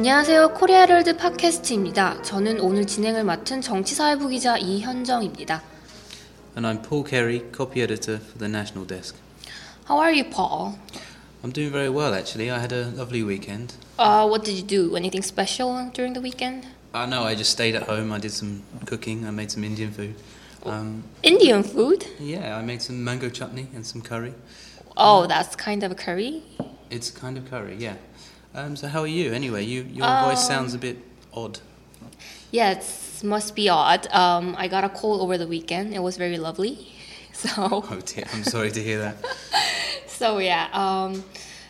안녕하세요. 코리아럴드 팟캐스트입니다. 저는 오늘 진행을 맡은 정치사회부 기자 이현정입니다. And I'm Paul Carey, copy editor for the National Desk. How are you, Paul? I'm doing very well actually. I had a lovely weekend. Uh, what did you do? Anything special during the weekend? Uh, no, I just stayed at home. I did some cooking. I made some Indian food. Um, Indian food? yeah, I made some mango chutney and some curry. Oh, that's kind of a curry. It's kind of curry, yeah. Um, so how are you anyway? You your Um, voice sounds a bit odd. Yeah, it must be odd. Um, I got a cold over the weekend. It was very lovely. So, Oh dear, I'm sorry to hear that. so yeah.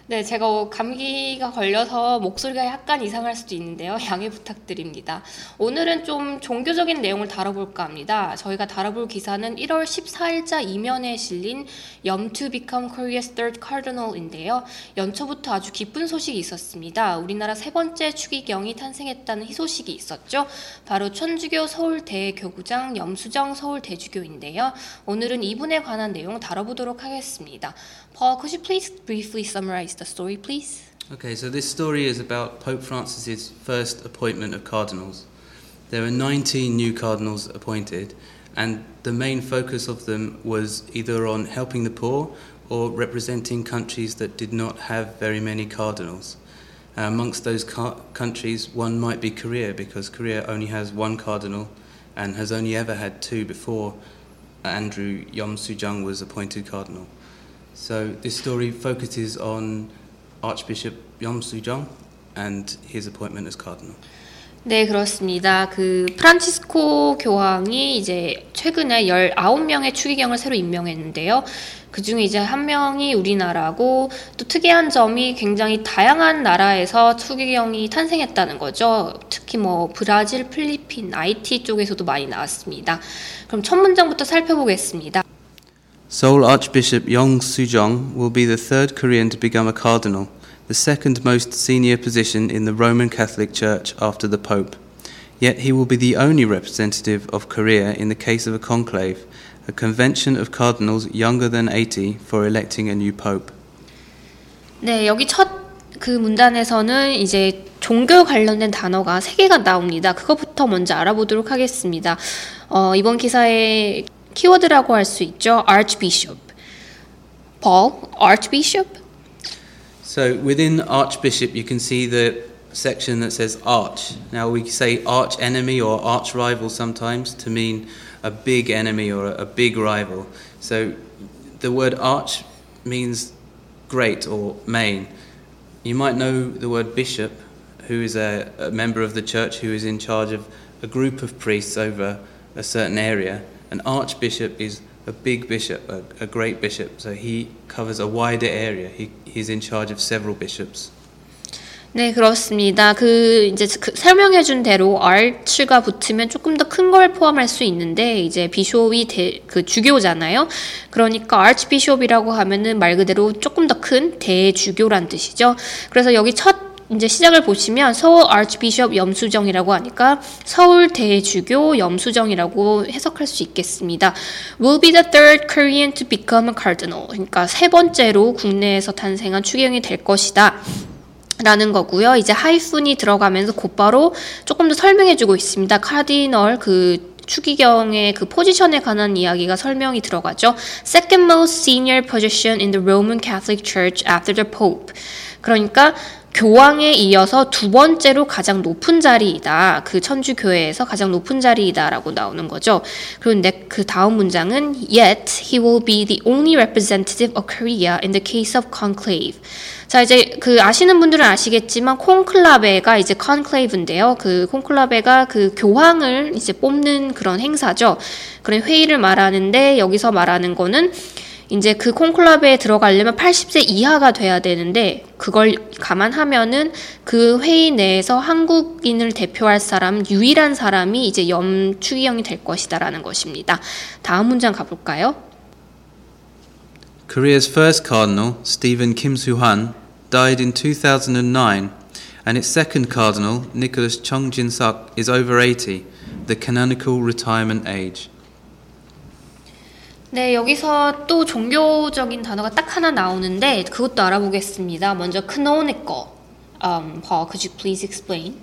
네, 제가 감기가 걸려서 목소리가 약간 이상할 수도 있는데요. 양해 부탁드립니다. 오늘은 좀 종교적인 내용을 다뤄볼까 합니다. 저희가 다뤄볼 기사는 1월 14일자 이면에 실린 Yom to become Korea's third cardinal인데요. 연초부터 아주 기쁜 소식이 있었습니다. 우리나라 세 번째 추기경이 탄생했다는 희소식이 있었죠. 바로 천주교 서울대 교구장 염수정 서울대주교인데요. 오늘은 이분에 관한 내용 다뤄보도록 하겠습니다. Paul, could you please briefly summarize the story, please? Okay, so this story is about Pope Francis's first appointment of cardinals. There were 19 new cardinals appointed, and the main focus of them was either on helping the poor or representing countries that did not have very many cardinals. Uh, amongst those car- countries, one might be Korea, because Korea only has one cardinal and has only ever had two before Andrew Yom Soo-jung was appointed cardinal. So this story focuses on Archbishop Yom Soo-jung and his appointment as cardinal. 네, 그렇습니다. 그 프란치스코 교황이 이제 최근에 19명의 추기경을 새로 임명했는데요. 그 중에 이제 한 명이 우리나라고 또 특이한 점이 굉장히 다양한 나라에서 추기경이 탄생했다는 거죠. 특히 뭐 브라질, 필리핀, IT 쪽에서도 많이 나왔습니다. 그럼 첫 문장부터 살펴보겠습니다. Seoul Archbishop Yong Soo-jung will be the third Korean to become a cardinal, the second most senior position in the Roman Catholic Church after the Pope. Yet he will be the only representative of Korea in the case of a conclave, a convention of cardinals younger than 80 for electing a new pope. 네, 여기 첫 그 문단에서는 이제 종교 관련된 단어가 세 개가 나옵니다. 그것부터 먼저 알아보도록 하겠습니다. 어, 이번 기사의 키워드라고 할 수 있죠. Archbishop. Paul, Archbishop? So within Archbishop, you can see the section that says arch. Now we say arch enemy or arch rival sometimes to mean a big enemy or a, a big rival. So the word arch means great or main. You might know the word bishop, who is a, a member of the church who is in charge of a group of priests over a certain area. An archbishop is a big bishop, a, a great bishop. So he covers a wider area. He, he's in charge of several bishops. 네, 그렇습니다. 그 이제 그 설명해 준 대로 arch가 붙으면 조금 더 큰 걸 포함할 수 있는데 이제 비숍이 대, 그 주교잖아요. 그러니까 archbishop이라고 하면은 말 그대로 조금 더 큰 대주교란 뜻이죠. 그래서 여기 첫 이제 시작을 보시면 서울 archbishop 염수정이라고 하니까 서울 대주교 염수정이라고 해석할 수 있겠습니다. Will be the third Korean to become a cardinal. 그러니까 세 번째로 국내에서 탄생한 추기경이 될 것이다. 라는 거고요. 이제 하이픈이 들어가면서 곧바로 조금 더 설명해주고 있습니다. 카디널 그 추기경의 그 포지션에 관한 이야기가 설명이 들어가죠. Second most senior position in the Roman Catholic Church after the Pope. 그러니까 교황에 이어서 두 번째로 가장 높은 자리이다. 그 천주교회에서 가장 높은 자리이다라고 나오는 거죠. 그런데 그 다음 문장은 Yet he will be the only representative of Korea in the case of conclave. 자 이제 그 아시는 분들은 아시겠지만 콩클라베가 이제 컨클레이브인데요. 그 콩클라베가 그 교황을 이제 뽑는 그런 행사죠. 그런 회의를 말하는데 여기서 말하는 거는 이제 그 콩클라베에 들어가려면 80세 이하가 돼야 되는데 그걸 감안하면은 그 회의 내에서 한국인을 대표할 사람 유일한 사람이 이제 염추기형이 될 것이다라는 것입니다. 다음 문장 가볼까요? Korea's first cardinal, Stephen Kim Soo-han, died in 2009, and its second cardinal, Nicholas Chung Jin-suk, is over 80, the canonical retirement age. 네, 여기서 또 종교적인 단어가 딱 하나 나오는데 그것도 알아보겠습니다. 먼저 크노네 거. Um, Paul, could you please explain?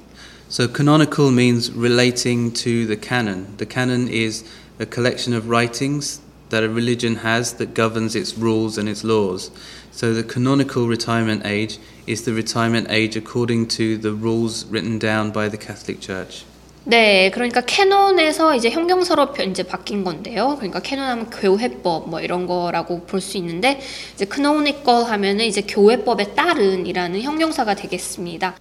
So, canonical means relating to the canon. The canon is a collection of writings that a religion has that governs its rules and its laws. So, the canonical retirement age is the retirement age according to the rules written down by the Catholic Church. 네, 그러니까 캐논에서 이제 형용사로 이제 바뀐 건데요. 그러니까 캐논하면 교회법 뭐 이런 거라고 볼 수 있는데 이제 canonical 하면은 이제 교회법에 따른이라는 형용사가 되겠습니다.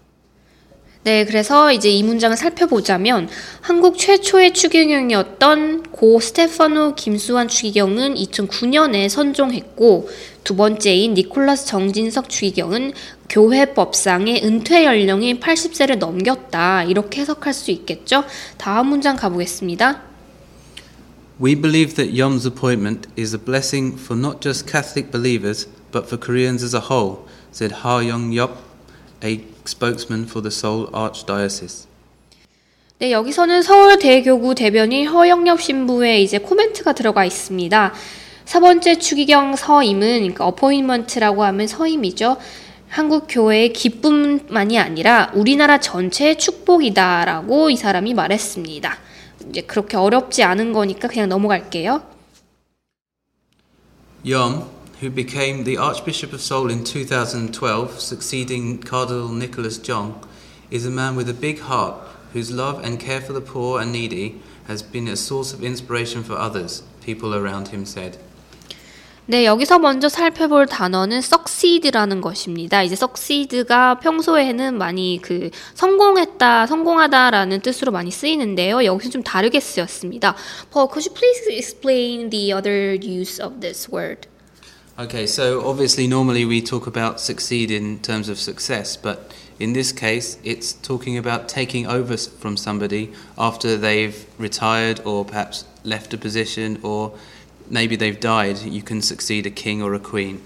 네, 그래서 이제 이 문장을 살펴보자면 한국 최초의 추기경이었던 고 스테파노 김수환 추기경은 2009년에 선종했고 두 번째인 니콜라스 정진석 추기경은 교회법상의 은퇴 연령이 80세를 넘겼다. 이렇게 해석할 수 있겠죠? 다음 문장 가보겠습니다. We believe that Yom's appointment is a blessing for not just Catholic believers, but for Koreans as a whole, said Ha Young Yop, a spokesman for the Seoul Archdiocese. 네, 여기서는 서울 대교구 대변인 허영엽 신부의 이제 코멘트가 들어가 있습니다. 세 번째 추기경 서임은 그러니까 어포인먼트라고 하면 서임이죠. 한국 교회의 기쁨만이 아니라 우리나라 전체의 축복이다라고 이 사람이 말했습니다. 이제 그렇게 어렵지 않은 거니까 그냥 넘어갈게요. Yom, who became the Archbishop of Seoul in 2012, succeeding Cardinal Nicholas Jong, is a man with a big heart whose love and care for the poor and needy has been a source of inspiration for others, people around him said. 네, 여기서 먼저 살펴볼 단어는 succeed라는 것입니다. 이제 succeed가 평소에는 많이 그 성공했다, 성공하다라는 뜻으로 많이 쓰이는데요. 여기서 좀 다르게 쓰였습니다. Paul, could you please explain the other use of this word? Okay, so obviously, normally we talk about succeed in terms of success, but in this case, it's talking about taking over from somebody after they've retired or perhaps left a position or maybe they've died. You can succeed a king or a queen.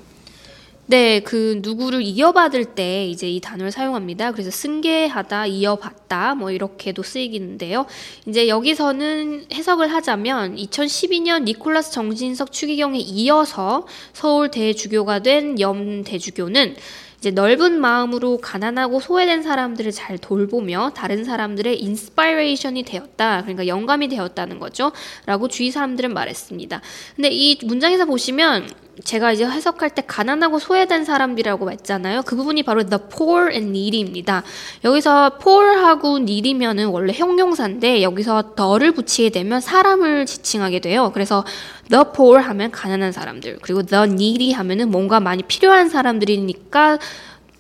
네, 그 누구를 이어받을 때 이제 이 단어를 사용합니다. 그래서 승계하다, 이어받다, 뭐 이렇게도 쓰이는데요. 이제 여기서는 해석을 하자면 2012년 니콜라스 정진석 추기경에 이어서 서울 대주교가 된 염 대주교는 이제 넓은 마음으로 가난하고 소외된 사람들을 잘 돌보며 다른 사람들의 inspiration이 되었다. 그러니까 영감이 되었다는 거죠. 라고 주위 사람들은 말했습니다. 근데 이 문장에서 보시면 제가 이제 해석할 때 가난하고 소외된 사람들이라고 했잖아요. 그 부분이 바로 the poor and needy입니다. 여기서 poor하고 needy면은 원래 형용사인데 여기서 the를 붙이게 되면 사람을 지칭하게 돼요. 그래서 the poor 하면 가난한 사람들, 그리고 the needy 하면은 뭔가 많이 필요한 사람들이니까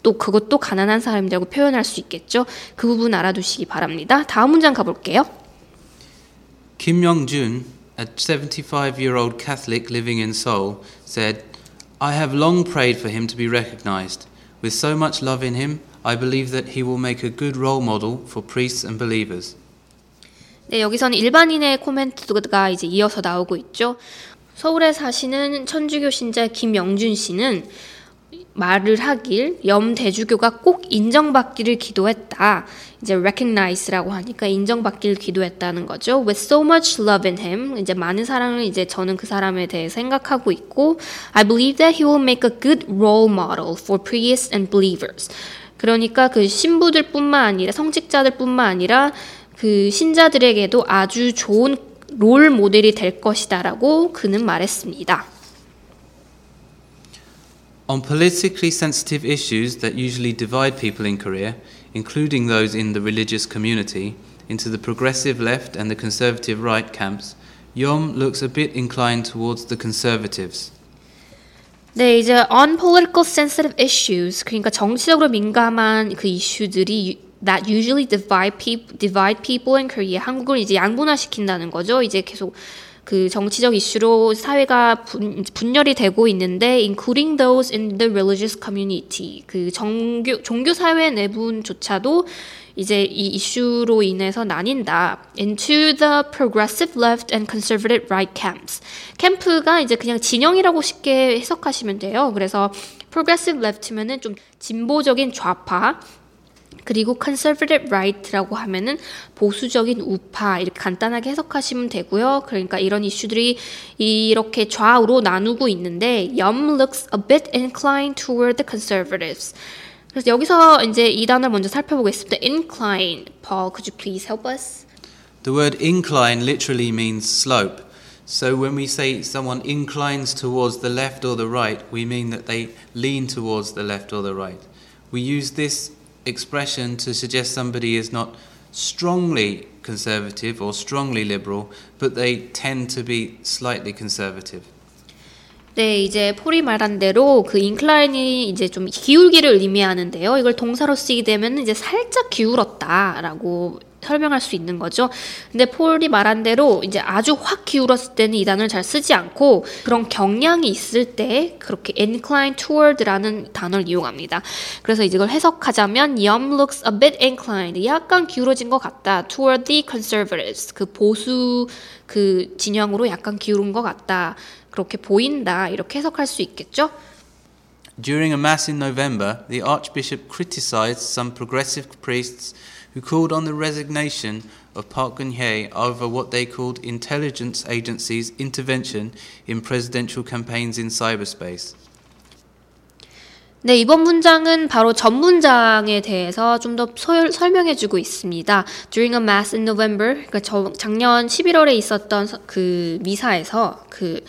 또 그것도 가난한 사람들이라고 표현할 수 있겠죠. 그 부분 알아두시기 바랍니다. 다음 문장 가볼게요. Jun, a 75 year old Catholic living in Seoul, said, I have long prayed for him to be recognized. With so much love in him, I believe that he will make a good role model for priests and believers. 네, 여기서는 일반인의 코멘트가 이제 이어서 나오고 있죠. 서울에 사시는 천주교 신자 김영준 씨는 말을 하길 염 대주교가 꼭 인정받기를 기도했다. 이제 recognize라고 하니까 인정받기를 기도했다는 거죠. With so much love in him, 이제 많은 사랑을 이제 저는 그 사람에 대해 생각하고 있고, I believe that he will make a good role model for priests and believers. 그러니까 그 신부들뿐만 아니라 성직자들뿐만 아니라 그 신자들에게도 아주 좋은 롤 모델이 될 것이다라고 그는 말했습니다. On politically sensitive issues that usually divide people in Korea, including those in the religious community, into the progressive left and the conservative right camps, Yom looks a bit inclined towards the conservatives. 네, 이제 on political sensitive issues, 그러니까 정치적으로 민감한 그 이슈들이 that usually divide people, divide people in Korea. 한국을 이제 양분화시킨다는 거죠. 이제 계속 그 정치적 이슈로 사회가 분, 분열이 되고 있는데 including those in the religious community. 그 정교 종교 사회 내분조차도 이제 이 이슈로 인해서 나뉜다. into the progressive left and conservative right camps. 캠프가 이제 그냥 진영이라고 쉽게 해석하시면 돼요. 그래서 progressive left면은 좀 진보적인 좌파, 그리고 conservative right라고 하면은 보수적인 우파 이렇게 간단하게 해석하시면 되고요. 그러니까 이런 이슈들이 이렇게 좌우로 나누고 있는데 Yum looks a bit inclined toward the conservatives. 그래서 여기서 이제 이 단어를 먼저 살펴보겠습니다. incline. Paul, could you please help us? The word incline literally means slope. So when we say someone inclines towards the left or the right, we mean that they lean towards the left or the right. We use this expression to suggest somebody is not strongly conservative or strongly liberal, but they tend to be slightly conservative. 네, 이제 폴이 말한 대로 그 incline이 이제 좀 기울기를 의미하는데요. 이걸 동사로 쓰게 되면 이제 살짝 기울었다라고 설명할 수 있는 거죠. 근데 폴이 말한 대로 이제 아주 확 기울었을 때는 이 단어를 잘 쓰지 않고 그런 경향이 있을 때 그렇게 incline toward라는 단어를 이용합니다. 그래서 이걸 해석하자면 Yum looks a bit inclined. 약간 기울어진 것 같다. toward the conservatives. 그 보수 그 진영으로 약간 기울은 것 같다. 그렇게 보인다. 이렇게 해석할 수 있겠죠? During a mass in November, the Archbishop criticized some progressive priests who called on the resignation of Park Geun-hye over what they called intelligence agencies' intervention in presidential campaigns in cyberspace. 네, 이번 문장은 바로 전 문장에 대해서 좀 더 설명해 주고 있습니다. During a mass in November, 그러니까 저, 작년 11월에 있었던 그 미사에서 그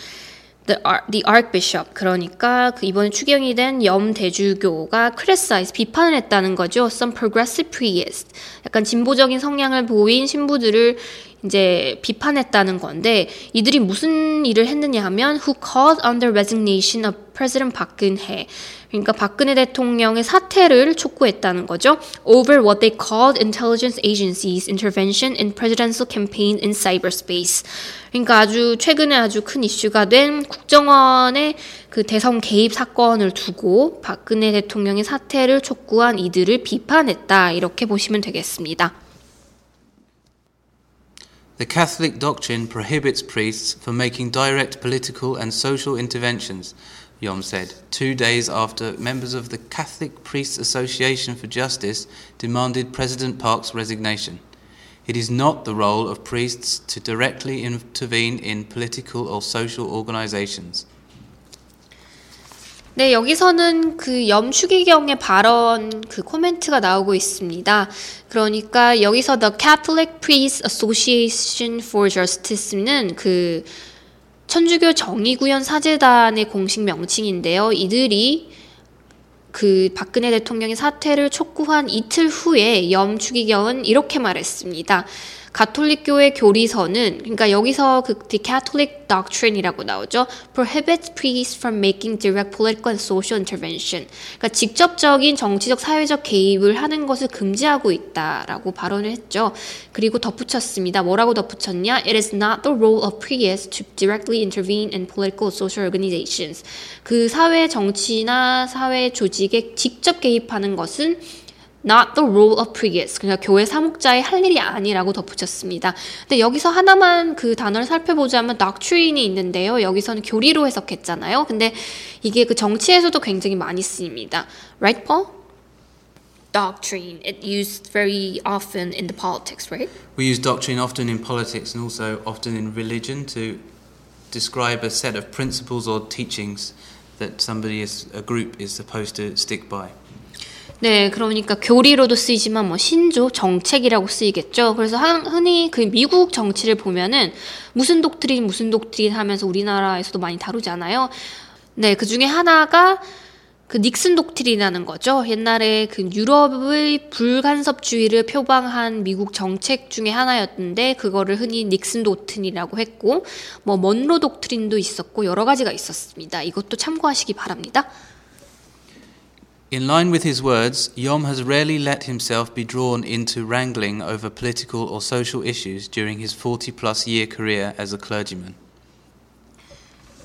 the, the archbishop 그러니까 그 이번에 추경이 된 염대주교가 criticize 비판을 했다는 거죠. Some progressive priest 약간 진보적인 성향을 보인 신부들을 이제 비판했다는 건데 이들이 무슨 일을 했느냐 하면 who called on the resignation of President 박근혜 그러니까 박근혜 대통령의 사퇴를 촉구했다는 거죠. Over what they called intelligence agencies intervention in presidential campaign in cyberspace. 그러니까 아주 최근에 아주 큰 이슈가 된 국정원의 그 대선 개입 사건을 두고 박근혜 대통령의 사퇴를 촉구한 이들을 비판했다. 이렇게 보시면 되겠습니다. The Catholic doctrine prohibits priests from making direct political and social interventions. Yom said, two days after members of the Catholic Priests Association for Justice demanded President Park's resignation. It is not the role of priests to directly intervene in political or social organizations. 네, 여기서는 그 염추기경의 발언 그 코멘트가 나오고 있습니다. 그러니까 여기서 The Catholic Priests Association for Justice는 그 천주교 정의구현 사재단의 공식 명칭인데요. 이들이 그 박근혜 대통령의 사퇴를 촉구한 이틀 후에 염 추기경은 이렇게 말했습니다. 가톨릭교의 교리서는 그러니까 여기서 그 the Catholic doctrine이라고 나오죠. prohibits priests from making direct political and social intervention. 그러니까 직접적인 정치적 사회적 개입을 하는 것을 금지하고 있다라고 발언을 했죠. 그리고 덧붙였습니다. 뭐라고 덧붙였냐? It is not the role of priests to directly intervene in political social organizations. 그 사회 정치나 사회 조직에 직접 개입하는 것은 not the role of priests. 그러니까 교회 사목자의 할 일이 아니라고 덧붙였습니다. 근데 여기서 하나만 그 단어를 살펴보자면 doctrine이 있는데요. 여기서는 교리로 해석했잖아요. 근데 이게 그 정치에서도 굉장히 많이 쓰입니다. Right, Paul? Doctrine. It used very often in the politics, right? We use doctrine often in politics and also often in religion to describe a set of principles or teachings that somebody is a group is supposed to stick by. 네, 그러니까 교리로도 쓰이지만 뭐 신조 정책이라고 쓰이겠죠. 그래서 흔히 그 미국 정치를 보면은 무슨 독트린 무슨 독트린 하면서 우리나라에서도 많이 다루잖아요. 네, 그 중에 하나가 그 닉슨 독트린이라는 거죠. 옛날에 그 유럽의 불간섭주의를 표방한 미국 정책 중에 하나였는데 그거를 흔히 닉슨 독트린이라고 했고 뭐 먼로 독트린도 있었고 여러 가지가 있었습니다. 이것도 참고하시기 바랍니다. In line with his words, Yom has rarely let himself be drawn into wrangling over political or social issues during his 40 plus year career as a clergyman.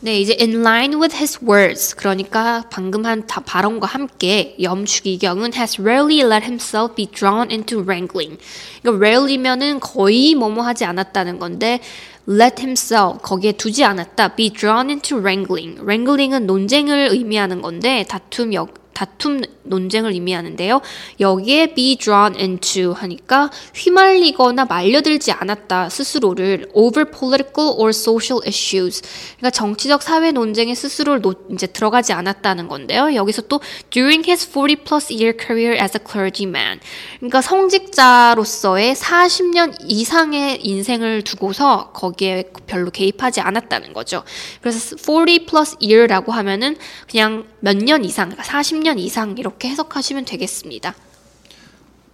네, 이제 in line with his words. 그러니까 방금 한 발언과 함께 염추기경은 has rarely let himself be drawn into wrangling. 그러니까 rarely면은 거의 뭐뭐 하지 않았다는 건데 let himself 거기에 두지 않았다. be drawn into wrangling. wrangling은 논쟁을 의미하는 건데 다툼 역 다툼 논쟁을 의미하는데요. 여기에 be drawn into 하니까 휘말리거나 말려들지 않았다 스스로를 over political or social issues. 그러니까 정치적 사회 논쟁에 스스로를 노, 이제 들어가지 않았다는 건데요. 여기서 또 during his 40 plus year career as a clergyman. 그러니까 성직자로서의 40년 이상의 인생을 두고서 거기에 별로 개입하지 않았다는 거죠. 그래서 40 plus year라고 하면은 그냥 몇 년 이상, 40년 이상 이렇게 해석하시면 되겠습니다.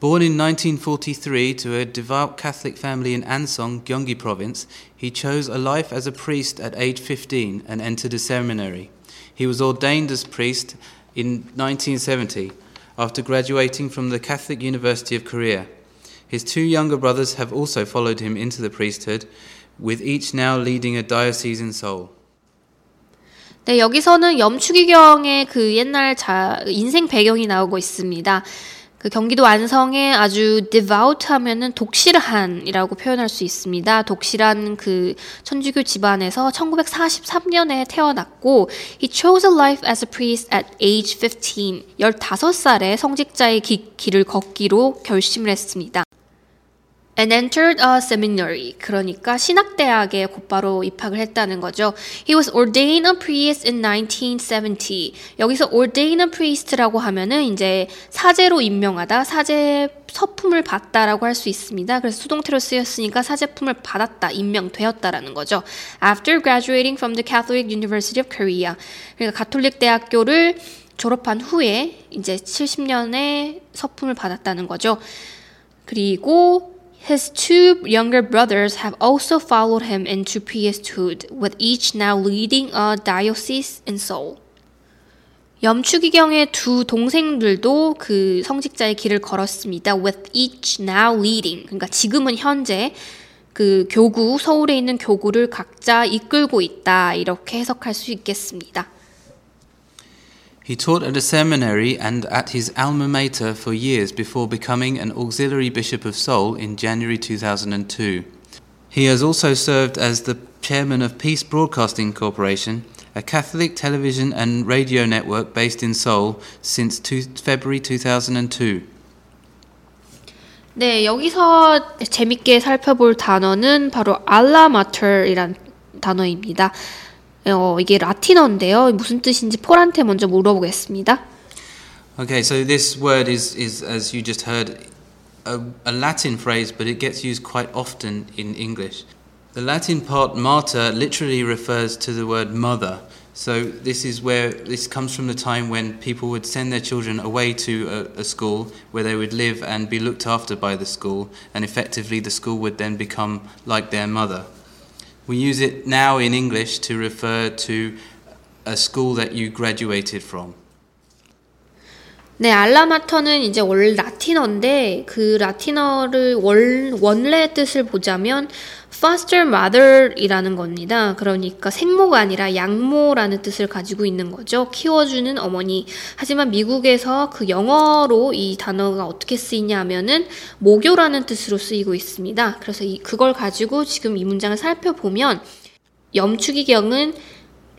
Born in 1943 to a devout Catholic family in Ansong, Gyeonggi province, he chose a life as a priest at age 15 and entered a seminary. He was ordained as priest in 1970 after graduating from the Catholic University of Korea. His two younger brothers have also followed him into the priesthood, with each now leading a diocese in Seoul. 네, 여기서는 염추기경의 그 옛날 자, 인생 배경이 나오고 있습니다. 그 경기도 완성에 아주 devout 하면은 독실한이라고 표현할 수 있습니다. 독실한 그 천주교 집안에서 1943년에 태어났고 he chose a life as a priest at age 15. 15살에 성직자의 기, 길을 걷기로 결심을 했습니다. And entered a seminary. 그러니까 신학대학에 곧바로 입학을 했다는 거죠. He was ordained a priest in 1970. 여기서 ordain a priest라고 하면은 이제 사제로 임명하다, 사제 서품을 받다라고 할 수 있습니다. 그래서 수동태로 쓰였으니까 사제품을 받았다, 임명되었다라는 거죠. After graduating from the Catholic University of Korea. 그러니까 가톨릭 대학교를 졸업한 후에 이제 70년에 서품을 받았다는 거죠. 그리고 His two younger brothers have also followed him into priesthood, with each now leading a diocese in Seoul. 염추기경의 두 동생들도 그 성직자의 길을 걸었습니다. With each now leading. 그러니까 지금은 현재 그 교구, 서울에 있는 교구를 각자 이끌고 있다. 이렇게 해석할 수 있겠습니다. He taught at a seminary and at his alma mater for years before becoming an auxiliary bishop of Seoul in January 2002. He has also served as the chairman of Peace Broadcasting Corporation, a Catholic television and radio network based in Seoul since two, February 2002. 네, 여기서 재밌게 살펴볼 단어는 바로 알라마터이란 단어입니다. 어, 이게 라틴어인데요. 무슨 뜻인지 폴한테 먼저 물어보겠습니다. Okay, so this word is, is as you just heard, a, a Latin phrase, but it gets used quite often in English. The Latin part mater literally refers to the word mother. So this is where this comes from the time when people would send their children away to a, a, school where they would live and be looked after by the school, and effectively the school would then become like their mother. We use it now in English to refer to a school that you graduated from. 네, 알라마터는 이제 원 라틴어인데 그 라틴어를 원, 원래 뜻을 보자면 foster mother이라는 겁니다. 그러니까 생모가 아니라 양모라는 뜻을 가지고 있는 거죠. 키워주는 어머니. 하지만 미국에서 그 영어로 이 단어가 어떻게 쓰이냐 하면은 모교라는 뜻으로 쓰이고 있습니다. 그래서 이, 그걸 가지고 지금 이 문장을 살펴보면 염축이경은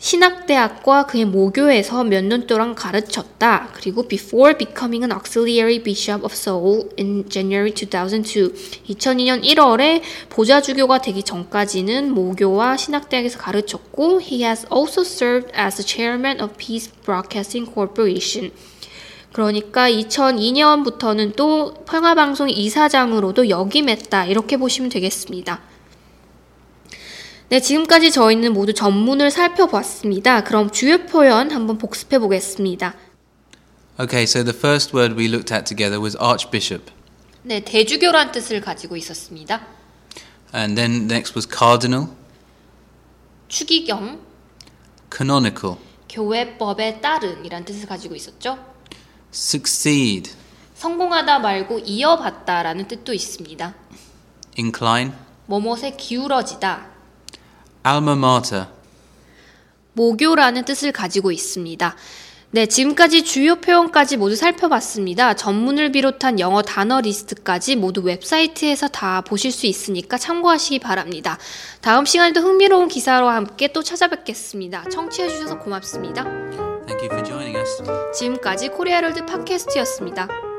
신학대학과 그의 모교에서 몇 년 동안 가르쳤다. 그리고 before becoming an auxiliary bishop of Seoul in January 2002. 2002년 1월에 보좌주교가 되기 전까지는 모교와 신학대학에서 가르쳤고 he has also served as the chairman of Peace Broadcasting Corporation. 그러니까 2002년부터는 또 평화방송 이사장으로도 역임했다. 이렇게 보시면 되겠습니다. 네, 지금까지 저희는 모두 전문을 살펴보았습니다. 그럼 주요 표현 한번 복습해 보겠습니다. Okay, so the first word we looked at together was archbishop. 네, 대주교란 뜻을 가지고 있었습니다. And then next was cardinal, 추기경, canonical, 교회법에 따른이란 뜻을 가지고 있었죠. succeed, 성공하다 말고 이어받다라는 뜻도 있습니다. incline, 뭐뭇에 기울어지다, alma mater. 모교라는 뜻을 가지고 있습니다. 네, 지금까지 주요 표현까지 모두 살펴봤습니다. 전문을 비롯한 영어 단어 리스트까지 모두 웹사이트에서 다 보실 수 있으니까 참고하시기 바랍니다. 다음 시간에도 흥미로운 기사로 함께 또 찾아뵙겠습니다. 청취해주셔서 고맙습니다. Thank you for joining us. 지금까지 코리아월드 팟캐스트였습니다.